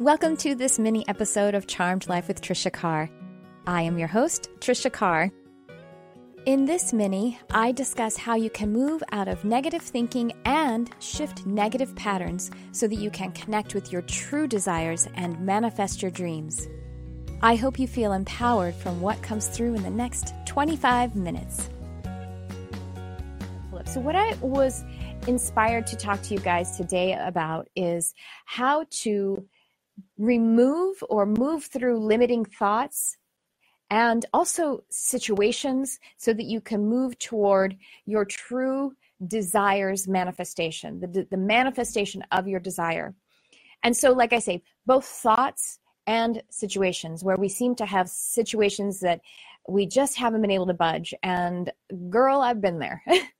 Welcome to this mini episode of Charmed Life with Trisha Carr. I am your host, Trisha Carr. In this mini, I discuss how you can move out of negative thinking and shift negative patterns so that you can connect with your true desires and manifest your dreams. I hope you feel empowered from what comes through in the next 25 minutes. So, what I was inspired to talk to you guys today about is how to remove or move through limiting thoughts and also situations so that you can move toward your true desires manifestation, the, the manifestation of your desire. And so, like I say, both thoughts and situations where we seem to have situations that we just haven't been able to budge. And girl, I've been there.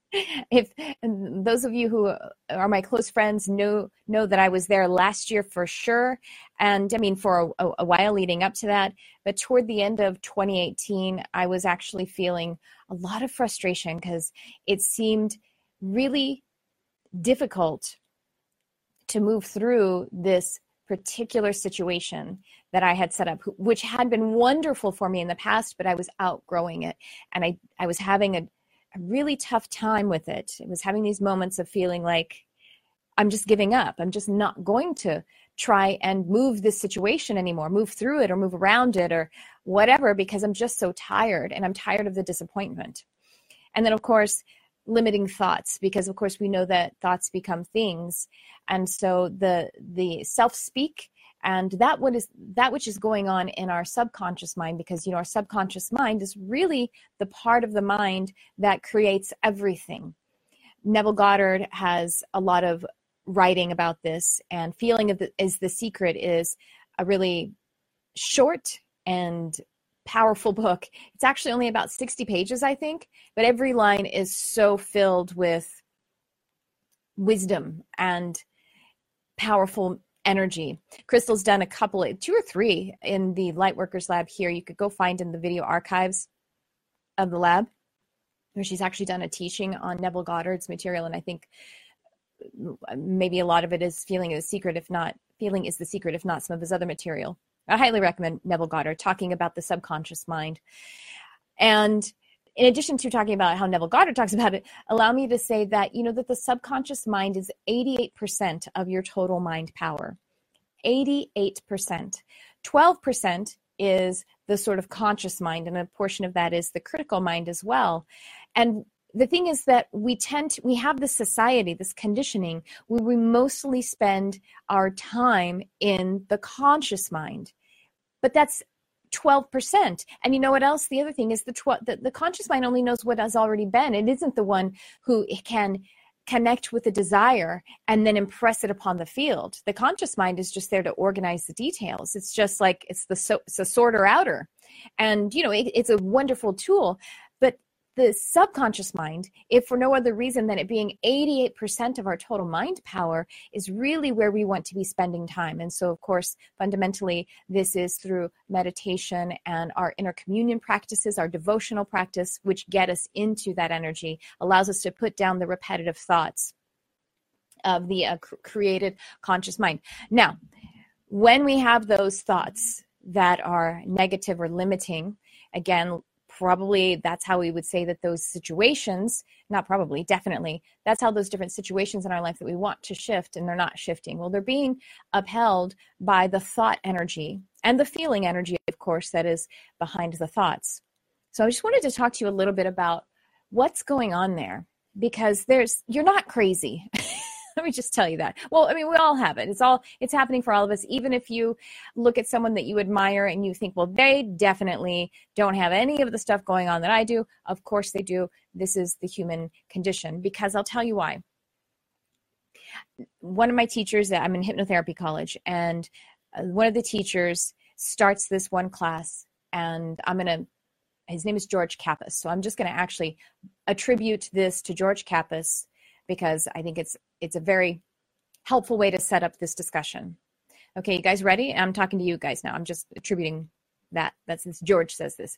if those of you who are my close friends know know that I was there last year for sure, and I mean for a, a, while leading up to that. But toward the end of 2018, I was actually feeling a lot of frustration because it seemed really difficult to move through this particular situation that I had set up, which had been wonderful for me in the past, but I was outgrowing it, and I I was having a a really tough time with it. It was having these moments of feeling like I'm just giving up. I'm just not going to try and move this situation anymore, move through it or move around it or whatever, because I'm just so tired and I'm tired of the disappointment. And then, of course, limiting thoughts because of course we know that thoughts become things and so the the self speak and that what is that which is going on in our subconscious mind because you know our subconscious mind is really the part of the mind that creates everything. Neville goddard has a lot of writing about this and feeling of the, is the secret is a really short and powerful book. It's actually only about 60 pages i think but every line is so filled with wisdom and powerful energy. Crystal's done a couple, two or three in the Lightworkers Lab here. You could go find in the video archives of the lab where she's actually done a teaching on Neville Goddard's material. And I think mm, maybe a lot of it is feeling is secret, if not feeling is the secret, if not some of his other material. I highly recommend Neville Goddard talking about the subconscious mind. And in addition to talking about how Neville Goddard talks about it, allow me to say that, you know, that the subconscious mind is 88% of your total mind power. 88%. 12% is the sort of conscious mind, and a portion of that is the critical mind as well. And the thing is that we tend to, we have this society, this conditioning, where we mostly spend our time in the conscious mind. But that's 12%. And you know what else? The other thing is the, tw- the, the conscious mind only knows what has already been. It isn't the one who can connect with the desire and then impress it upon the field. The conscious mind is just there to organize the details. It's just like it's the so, it's a sorter outer. And you know, it, it's a wonderful tool, the subconscious mind, if for no other reason than it being 88% of our total mind power, is really where we want to be spending time. And so, of course, fundamentally, this is through meditation and our inner communion practices, our devotional practice, which get us into that energy, allows us to put down the repetitive thoughts of the uh, created conscious mind. Now, when we have those thoughts that are negative or limiting, again, probably that's how we would say that those situations not probably definitely that's how those different situations in our life that we want to shift and they're not shifting. Well they're being upheld by the thought energy and the feeling energy of course that is behind the thoughts. So i just wanted to talk to you a little bit about what's going on there because there's you're not crazy Let me just tell you that. Well, I mean, we all have it. It's all it's happening for all of us. Even if you look at someone that you admire and you think, well, they definitely don't have any of the stuff going on that I do. Of course they do. This is the human condition because I'll tell you why. One of my teachers, that I'm in hypnotherapy college, and uh, one of the teachers starts this one class, and I'm to his name is George Kappas. So I'm just going to actually attribute this to George Kappas because I think it's it's a very helpful way to set up this discussion. Okay, you guys ready? I'm talking to you guys now. I'm just attributing that. That's this George says this.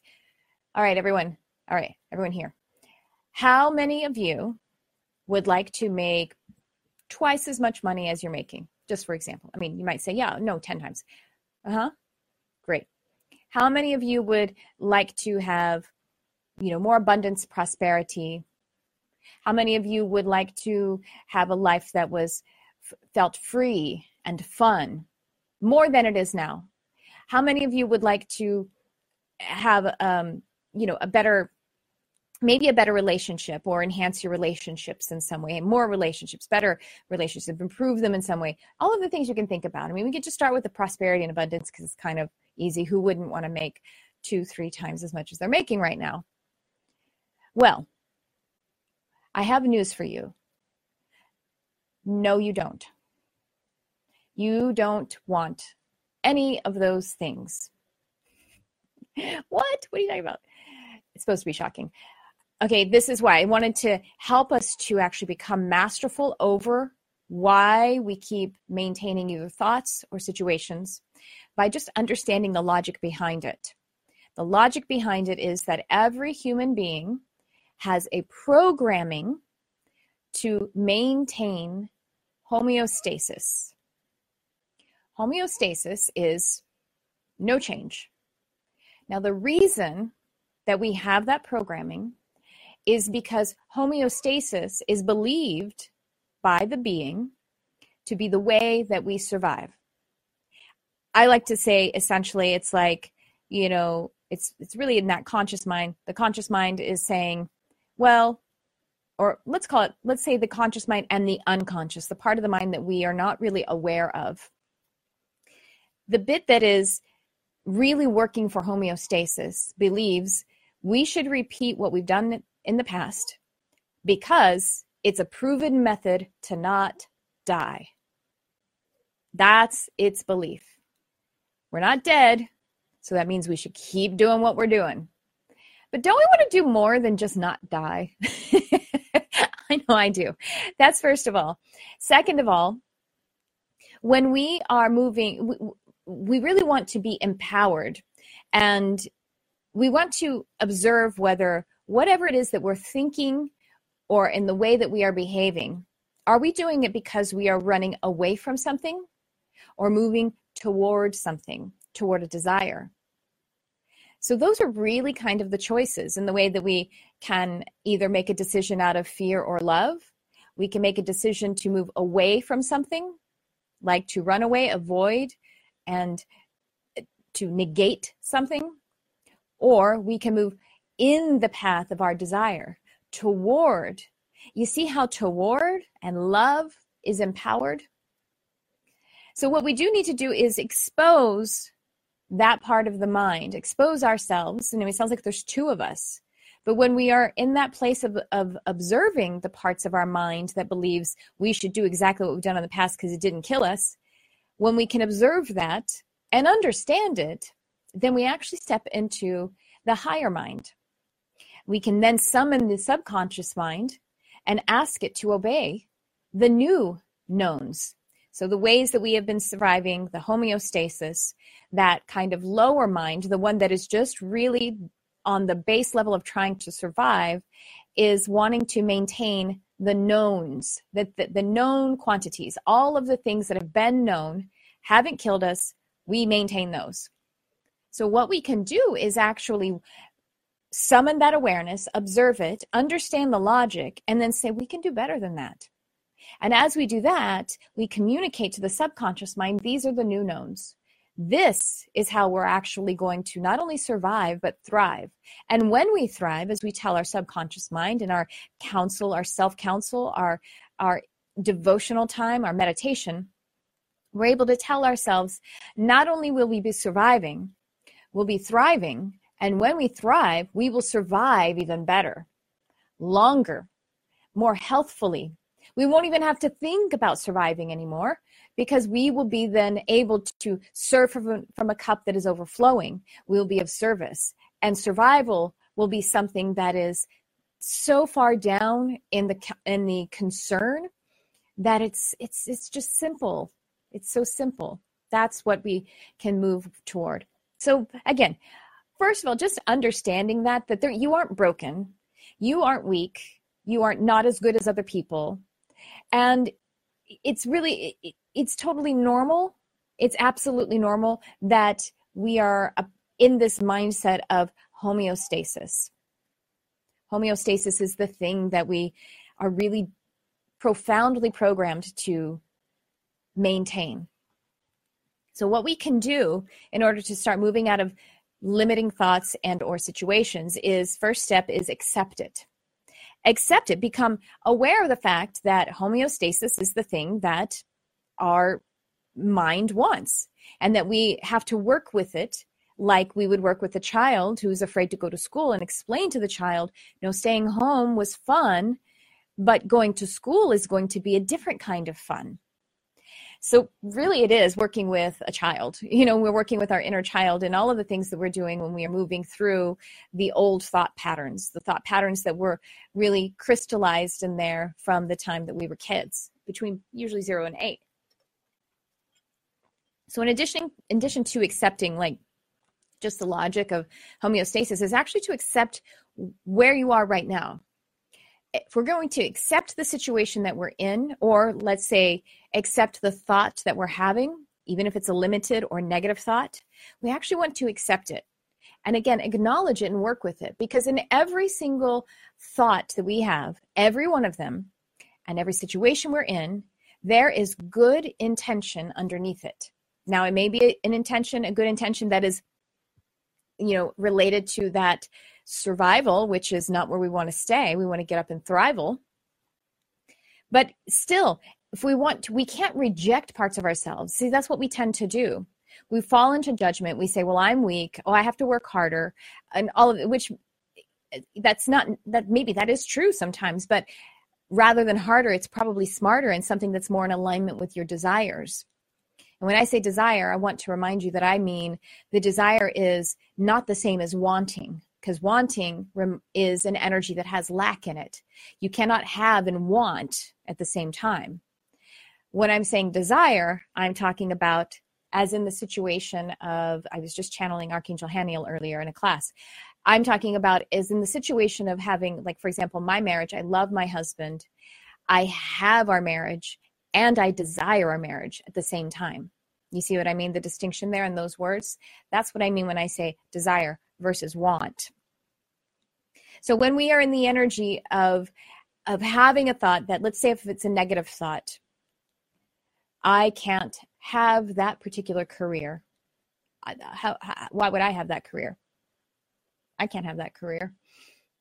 All right, everyone. All right, everyone here. How many of you would like to make twice as much money as you're making? just for example. I mean, you might say, yeah, no, 10 times. Uh huh. Great. How many of you would like to have, you know, more abundance, prosperity? How many of you would like to have a life that was felt free and fun? More than it is now? How many of you would like to have, um, you know, a better maybe a better relationship or enhance your relationships in some way more relationships better relationships improve them in some way? All of the things you can think about. I mean we could just start with the prosperity and abundance because it's kind of easy. Who wouldn't want to make two three times as much as they're making right now? Well i have news for you. No you don't. You don't want any of those things. What? What are you talking about? It's supposed to be shocking. Okay, this is why I wanted to help us to actually become masterful over why we keep maintaining either thoughts or situations by just understanding the logic behind it. The logic behind it is that every human being has a programming to maintain homeostasis. Homeostasis is no change. Now, the reason that we have that programming is because homeostasis is believed by the being to be the way that we survive. I like to say essentially it's like, you know, it's it's really in that conscious mind. The conscious mind is saying, well, or let's call it let's say the conscious mind and the unconscious, the part of the mind that we are not really aware of. The bit that is really working for homeostasis believes we should repeat what we've done in the past because it's a proven method to not die. That's its belief. We're not dead, so that means we should keep doing what we're doing. But don't we want to do more than just not die? I know I do. That's first of all. Second of all, when we are moving, we, really want to be empowered and we want to observe whether whatever it is that we're thinking or in the way that we are behaving, are we doing it because we are running away from something or moving toward something, toward a desire? So, those are really kind of the choices in the way that we can either make a decision out of fear or love. We can make a decision to move away from something, like to run away, avoid, and eh, to negate something. Or we can move in the path of our desire toward. You see how toward and love is empowered? So, what we do need to do is expose that part of the mind, expose ourselves. And it sounds like there's two of us. But when we are in that place of, of observing the parts of our mind that believes we should do exactly what we've done in the past because it didn't kill us, when we can observe that and understand it, then we actually step into the higher mind we can then summon the subconscious mind and ask it to obey the new knowns. So, the ways that we have been surviving, the homeostasis, that kind of lower mind, the one that is just really on the base level of trying to survive, is wanting to maintain the knowns, the, the, the known quantities, all of the things that have been known, haven't killed us, we maintain those. So, what we can do is actually summon that awareness, observe it, understand the logic, and then say, we can do better than that. And as we do that, we communicate to the subconscious mind, these are the new knowns. This is how we're actually going to not only survive, but thrive. And when we thrive, as we tell our subconscious mind in our counsel, our self counsel, our, our devotional time, our meditation, we're able to tell ourselves not only will we be surviving, we'll be thriving, and when we thrive, we will survive even better, longer, more healthfully. We won't even have to think about surviving anymore because we will be then able to serve from, from a cup that is overflowing. We will be of service. And survival will be something that is so far down in the in the concern that it's it's it's just simple. It's so simple. That's what we can move toward. So again, first of all, just understanding that that there, you aren't broken, you aren't weak, you aren't not as good as other people, and it's really it's totally normal. It's absolutely normal that we are in this mindset of homeostasis. Homeostasis is the thing that we are really profoundly programmed to maintain. So what we can do in order to start moving out of limiting thoughts and or situations is first step is accept it accept it become aware of the fact that homeostasis is the thing that our mind wants and that we have to work with it like we would work with a child who's afraid to go to school and explain to the child no staying home was fun but going to school is going to be a different kind of fun so really it is working with a child. You know, we're working with our inner child and all of the things that we're doing when we are moving through the old thought patterns, the thought patterns that were really crystallized in there from the time that we were kids, between usually 0 and 8. So in addition in addition to accepting like just the logic of homeostasis is actually to accept where you are right now if we're going to accept the situation that we're in, or let's say accept the thought that we're having, even if it's a limited or negative thought, we actually want to accept it. And again, acknowledge it and work with it because in every single thought that we have, every one of them, and every situation we're in, there is good intention underneath it. Now, it may be an intention, a good intention that is, you know, related to that survival, which is not where we want to stay. We want to get up and thrival. But still, if we want to, we can't reject parts of ourselves. See, that's what we tend to do. We fall into judgment. We say, well, I'm weak. Oh, I have to work harder. And all of it, which that's not, that maybe that is true sometimes, but rather than harder, it's probably smarter and something that's more in alignment with your desires. And when I say desire, I want to remind you that I mean the desire is not the same as wanting because wanting is an energy that has lack in it. You cannot have and want at the same time. When I'm saying desire, I'm talking about as in the situation of I was just channeling Archangel Haniel earlier in a class. I'm talking about is in the situation of having like for example my marriage, I love my husband. I have our marriage and I desire a marriage at the same time. You see what I mean? The distinction there in those words? That's what I mean when I say desire versus want. So when we are in the energy of of having a thought that let's say if it's a negative thought, I can't have that particular career. How, how, why would I have that career? I can't have that career.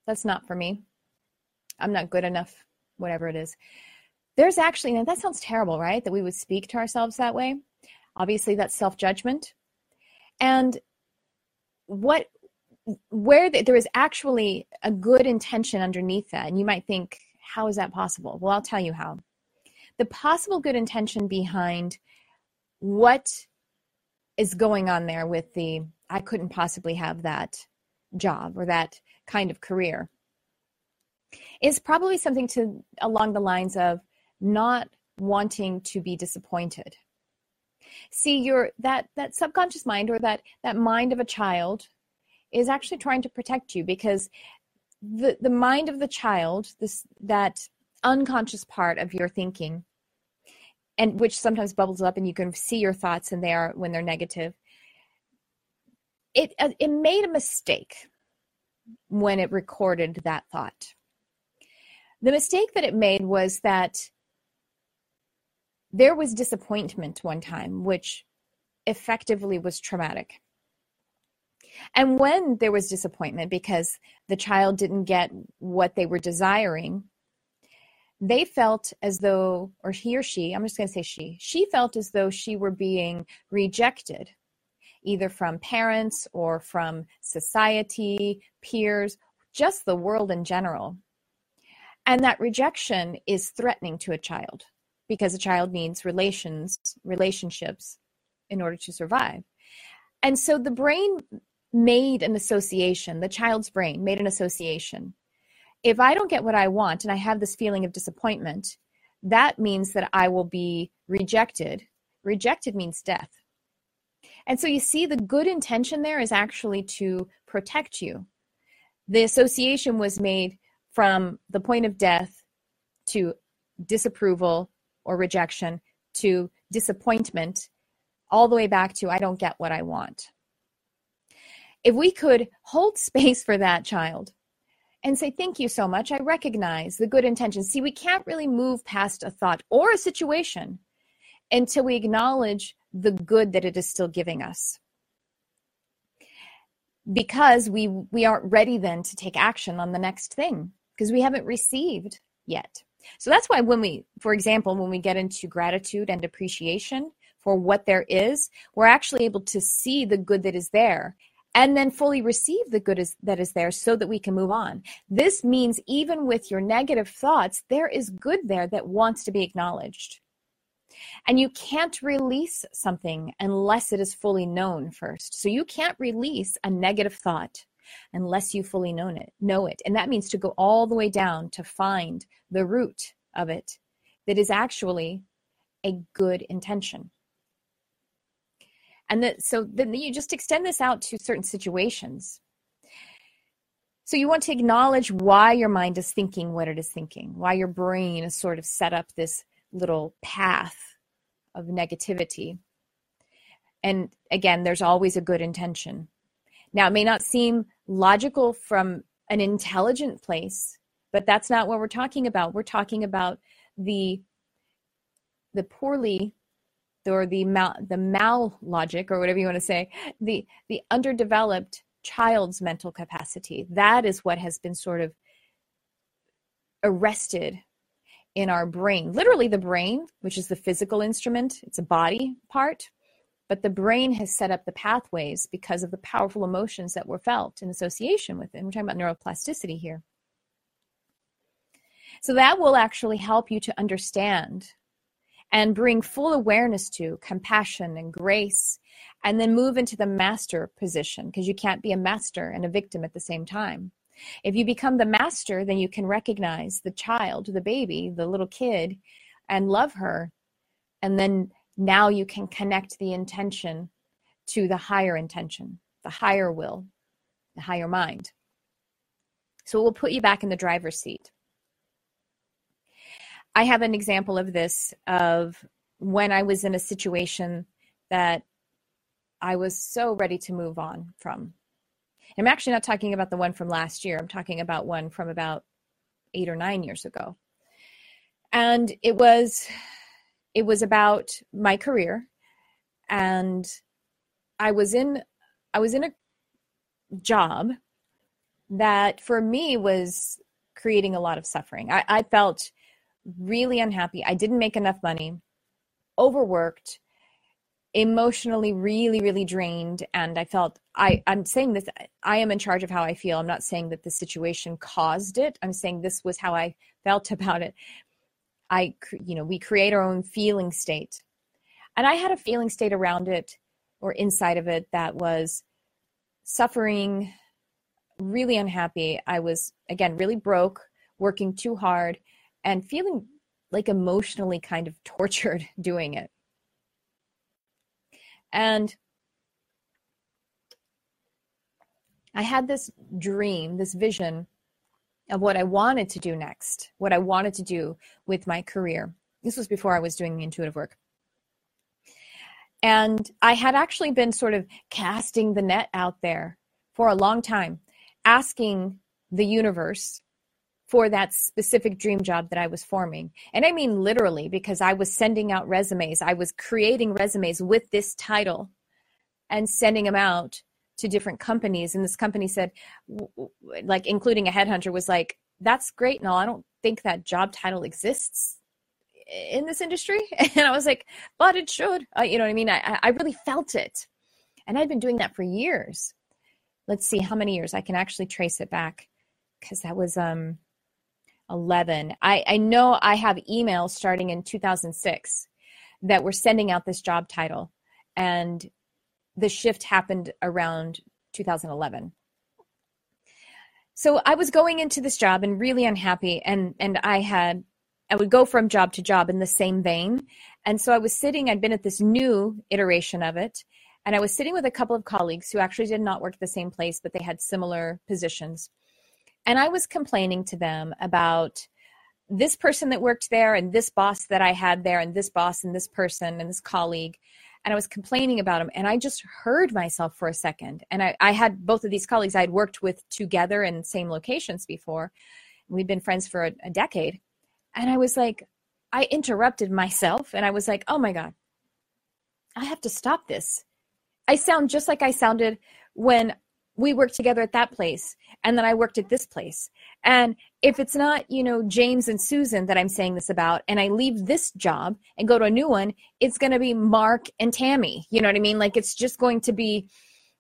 That's not for me. I'm not good enough, whatever it is. There's actually, now that sounds terrible, right? That we would speak to ourselves that way. Obviously, that's self judgment. And what where the, there is actually a good intention underneath that, and you might think, how is that possible? Well, I'll tell you how. The possible good intention behind what is going on there with the I couldn't possibly have that job or that kind of career is probably something to along the lines of not wanting to be disappointed. See your that that subconscious mind or that that mind of a child is actually trying to protect you because the the mind of the child this that unconscious part of your thinking and which sometimes bubbles up and you can see your thoughts and they are when they're negative it uh, it made a mistake when it recorded that thought. The mistake that it made was that there was disappointment one time which effectively was traumatic and when there was disappointment because the child didn't get what they were desiring, they felt as though, or he or she, I'm just going to say she, she felt as though she were being rejected, either from parents or from society, peers, just the world in general. And that rejection is threatening to a child because a child needs relations, relationships in order to survive. And so the brain made an association, the child's brain made an association. If I don't get what I want and I have this feeling of disappointment, that means that I will be rejected. Rejected means death. And so you see, the good intention there is actually to protect you. The association was made from the point of death to disapproval or rejection to disappointment, all the way back to I don't get what I want. If we could hold space for that child and say, Thank you so much, I recognize the good intentions. See, we can't really move past a thought or a situation until we acknowledge the good that it is still giving us because we we aren't ready then to take action on the next thing because we haven't received yet so that's why when we for example when we get into gratitude and appreciation for what there is we're actually able to see the good that is there and then fully receive the good is, that is there so that we can move on this means even with your negative thoughts there is good there that wants to be acknowledged and you can't release something unless it is fully known first. So you can't release a negative thought unless you fully know it, know it. And that means to go all the way down to find the root of it that is actually a good intention. And that so then you just extend this out to certain situations. So you want to acknowledge why your mind is thinking what it is thinking, why your brain is sort of set up this little path of negativity. And again, there's always a good intention. Now, it may not seem logical from an intelligent place, but that's not what we're talking about. We're talking about the the poorly or the mal the mal logic or whatever you want to say, the the underdeveloped child's mental capacity. That is what has been sort of arrested in our brain. Literally, the brain, which is the physical instrument, it's a body part, but the brain has set up the pathways because of the powerful emotions that were felt in association with it. We're talking about neuroplasticity here. So that will actually help you to understand and bring full awareness to compassion and grace, and then move into the master position because you can't be a master and a victim at the same time. If you become the master, then you can recognize the child, the baby, the little kid, and love her. And then now you can connect the intention to the higher intention, the higher will, the higher mind. So it will put you back in the driver's seat. I have an example of this of when I was in a situation that I was so ready to move on from. I'm actually not talking about the one from last year. I'm talking about one from about eight or nine years ago. And it was it was about my career and I was in I was in a job that for me was creating a lot of suffering. I, I felt really unhappy. I didn't make enough money, overworked, emotionally really really drained and i felt i i'm saying this i am in charge of how i feel i'm not saying that the situation caused it i'm saying this was how i felt about it i you know we create our own feeling state. And i had a feeling state around it or inside of it that was suffering really unhappy. I was again really broke working too hard and feeling like emotionally kind of tortured doing it. And I had this dream, this vision of what I wanted to do next, what I wanted to do with my career. This was before I was doing the intuitive work. And I had actually been sort of casting the net out there for a long time, asking the universe for that specific dream job that I was forming. And I mean literally because I was sending out resumes. I was creating resumes with this title and sending them out to different companies. And this company said, like, including a headhunter, was like, that's great and all. I don't think that job title exists in this industry. And I was like, but it should. Uh, you know what I mean? I, I really felt it. And I'd been doing that for years. Let's see how many years I can actually trace it back because that was um 11. I, I know I have emails starting in 2006 that were sending out this job title, and the shift happened around 2011. So I was going into this job and really unhappy, and and I had I would go from job to job in the same vein, and so I was sitting. I'd been at this new iteration of it, and I was sitting with a couple of colleagues who actually did not work at the same place, but they had similar positions and I was complaining to them about this person that worked there and this boss that I had there and this boss and this person and this colleague. And I was complaining about him. And I just heard myself for a second. And I, I had both of these colleagues I had worked with together in same locations before. We'd been friends for a, a decade. And I was like, I interrupted myself and I was like, oh my God, I have to stop this. I sound just like I sounded when we worked together at that place and then I worked at this place. And if it's not, you know, James and Susan that I'm saying this about and I leave this job and go to a new one, it's going to be Mark and Tammy. You know what I mean? Like it's just going to be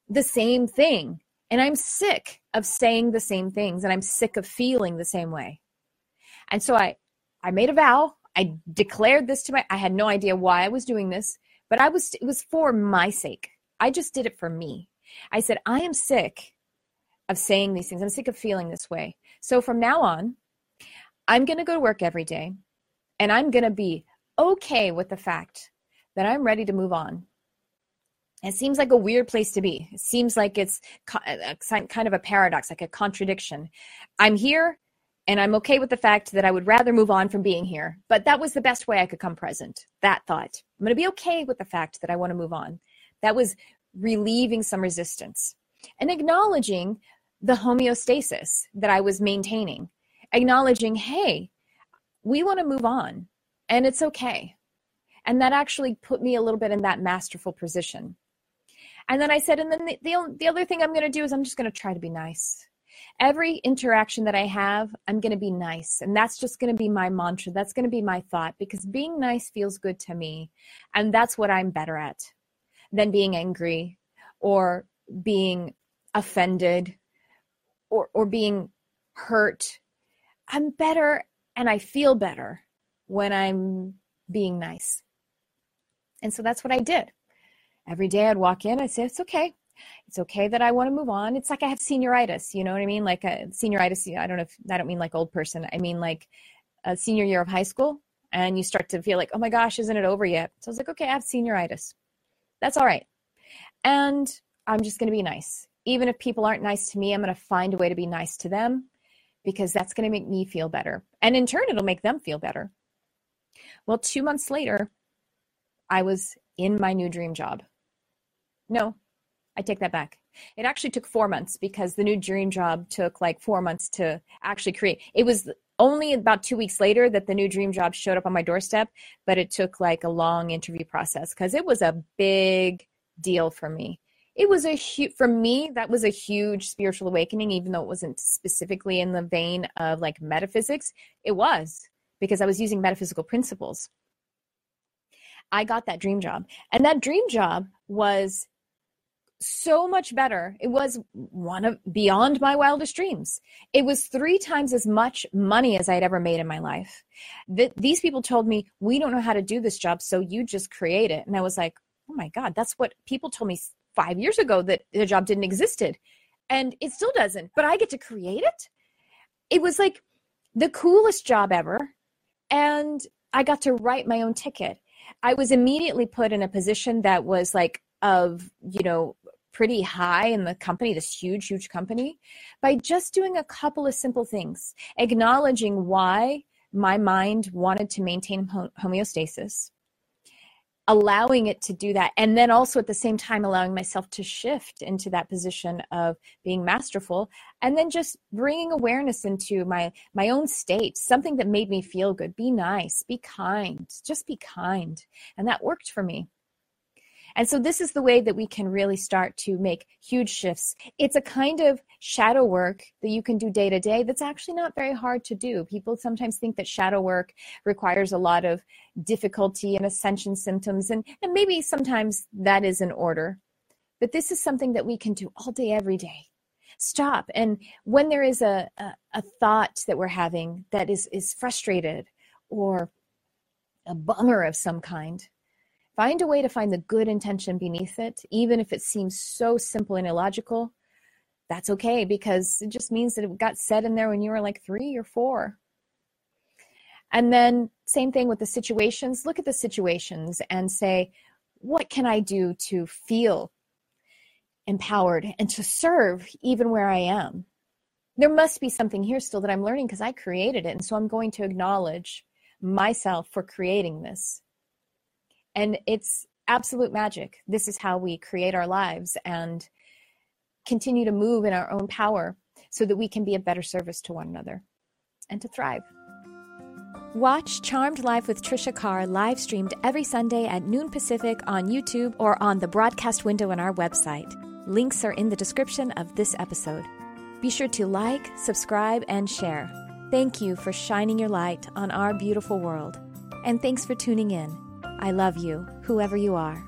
the same thing. And I'm sick of saying the same things and I'm sick of feeling the same way. And so I I made a vow. I declared this to my I had no idea why I was doing this, but I was it was for my sake. I just did it for me. I said, I am sick of saying these things. I'm sick of feeling this way. So from now on, I'm going to go to work every day and I'm going to be okay with the fact that I'm ready to move on. It seems like a weird place to be. It seems like it's uh, uh, kind of a paradox, like a contradiction. I'm here and I'm okay with the fact that I would rather move on from being here. But that was the best way I could come present. That thought. I'm going to be okay with the fact that I want to move on. That was relieving some resistance and acknowledging the homeostasis that I was maintaining, acknowledging, hey, we want to move on and it's okay. And that actually put me a little bit in that masterful position. And then I said, and then the, the, the other thing I'm going to do is I'm just going to try to be nice. Every interaction that I have, I'm going to be nice. And that's just going to be my mantra. That's going to be my thought because being nice feels good to me. And that's what I'm better at than being angry or being offended or, or being hurt. I'm better and I feel better when I'm being nice. And so that's what I did. Every day I'd walk in, I'd say, It's okay. It's okay that I want to move on. It's like I have senioritis, you know what I mean? Like a senioritis, I don't know if I don't mean like old person. I mean like a senior year of high school and you start to feel like, oh my gosh, isn't it over yet? So I was like, okay, I have senioritis. That's all right. And I'm just going to be nice. Even if people aren't nice to me, I'm going to find a way to be nice to them because that's going to make me feel better. And in turn, it'll make them feel better. Well, two months later, I was in my new dream job. No, I take that back. It actually took four months because the new dream job took like four months to actually create. It was only about two weeks later that the new dream job showed up on my doorstep, but it took like a long interview process because it was a big deal for me. It was a huge, for me, that was a huge spiritual awakening, even though it wasn't specifically in the vein of like metaphysics. It was because I was using metaphysical principles. I got that dream job. And that dream job was so much better. It was one of beyond my wildest dreams. It was three times as much money as I'd ever made in my life. That these people told me, "We don't know how to do this job, so you just create it." And I was like, "Oh my god, that's what people told me 5 years ago that the job didn't existed." And it still doesn't, but I get to create it. It was like the coolest job ever. And I got to write my own ticket. I was immediately put in a position that was like of you know pretty high in the company, this huge, huge company, by just doing a couple of simple things, acknowledging why my mind wanted to maintain homeostasis, allowing it to do that, and then also at the same time allowing myself to shift into that position of being masterful, and then just bringing awareness into my my own state, something that made me feel good. Be nice, be kind, just be kind, and that worked for me. And so this is the way that we can really start to make huge shifts. It's a kind of shadow work that you can do day to day that's actually not very hard to do. People sometimes think that shadow work requires a lot of difficulty and ascension symptoms, and, and maybe sometimes that is in order. But this is something that we can do all day, every day. Stop. And when there is a, a, a thought that we're having that is, is frustrated or a bummer of some kind, Find a way to find the good intention beneath it, even if it seems so simple and illogical. That's okay because it just means that it got said in there when you were like three or four. And then, same thing with the situations. Look at the situations and say, what can I do to feel empowered and to serve even where I am? there must be something here still that I'm learning because I created it. And so I'm going to acknowledge myself for creating this. And it's absolute magic. This is how we create our lives and continue to move in our own power so that we can be a better service to one another and to thrive. Watch Charmed Life with Trisha Carr live streamed every Sunday at noon Pacific on YouTube or on the broadcast window on our website. Links are in the description of this episode. Be sure to like, subscribe, and share. Thank you for shining your light on our beautiful world. And thanks for tuning in. I love you, whoever you are.